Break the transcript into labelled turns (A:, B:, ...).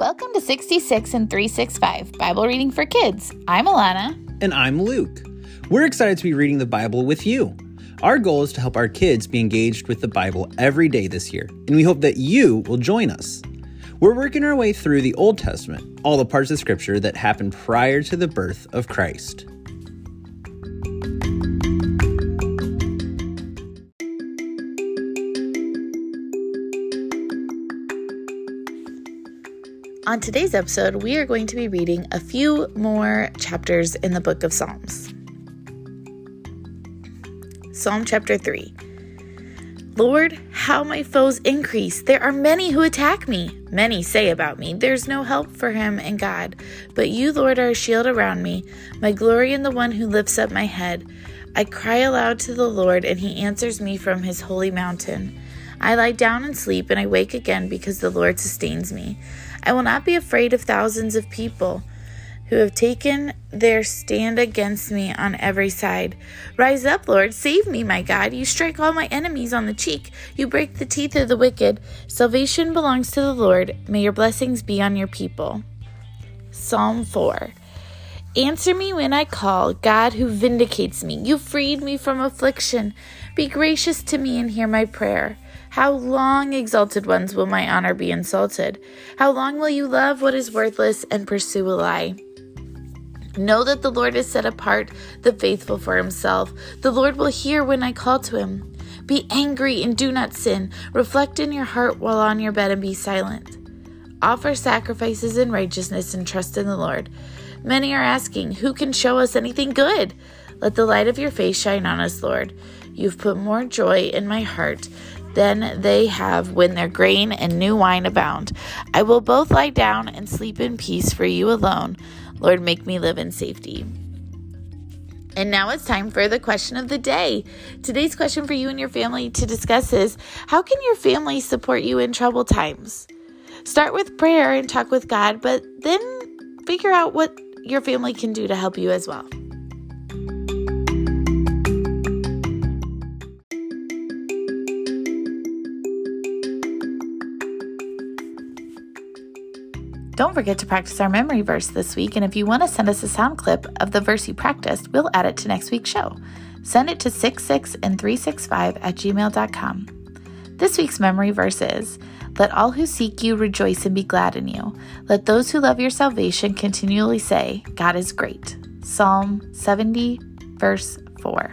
A: Welcome to 66 in 365 Bible Reading for Kids. I'm Alana.
B: And I'm Luke. We're excited to be reading the Bible with you. Our goal is to help our kids be engaged with the Bible every day this year, and we hope that you will join us. We're working our way through the Old Testament, all the parts of Scripture that happened prior to the birth of Christ.
A: On today's episode, we are going to be reading a few more chapters in the book of Psalms. Psalm chapter 3. Lord, how my foes increase. There are many who attack me. Many say about me, There's no help for him in God. But you, Lord, are a shield around me, my glory and the one who lifts up my head. I cry aloud to the Lord, and he answers me from his holy mountain. I lie down and sleep, and I wake again because the Lord sustains me. I will not be afraid of thousands of people who have taken their stand against me on every side. Rise up, Lord, save me, my God. You strike all my enemies on the cheek. You break the teeth of the wicked. Salvation belongs to the Lord. May your blessings be on your people. Psalm 4. Answer me when I call, God who vindicates me. You freed me from affliction. Be gracious to me and hear my prayer. How long, exalted ones, will my honor be insulted? How long will you love what is worthless and pursue a lie? Know that the Lord has set apart the faithful for himself. The Lord will hear when I call to him. Be angry and do not sin. Reflect in your heart while on your bed and be silent. Offer sacrifices in righteousness and trust in the Lord. Many are asking, Who can show us anything good? Let the light of your face shine on us, Lord. You've put more joy in my heart than they have when their grain and new wine abound. I will both lie down and sleep in peace for you alone. Lord, make me live in safety. And now it's time for the question of the day. Today's question for you and your family to discuss is How can your family support you in troubled times? Start with prayer and talk with God, but then figure out what your family can do to help you as well. Don't forget to practice our memory verse this week, and if you want to send us a sound clip of the verse you practiced, we'll add it to next week's show. Send it to 66 in 365 at gmail.com. This week's memory verse is Let all who seek you rejoice and be glad in you. Let those who love your salvation continually say, God is great. Psalm 70, verse 4.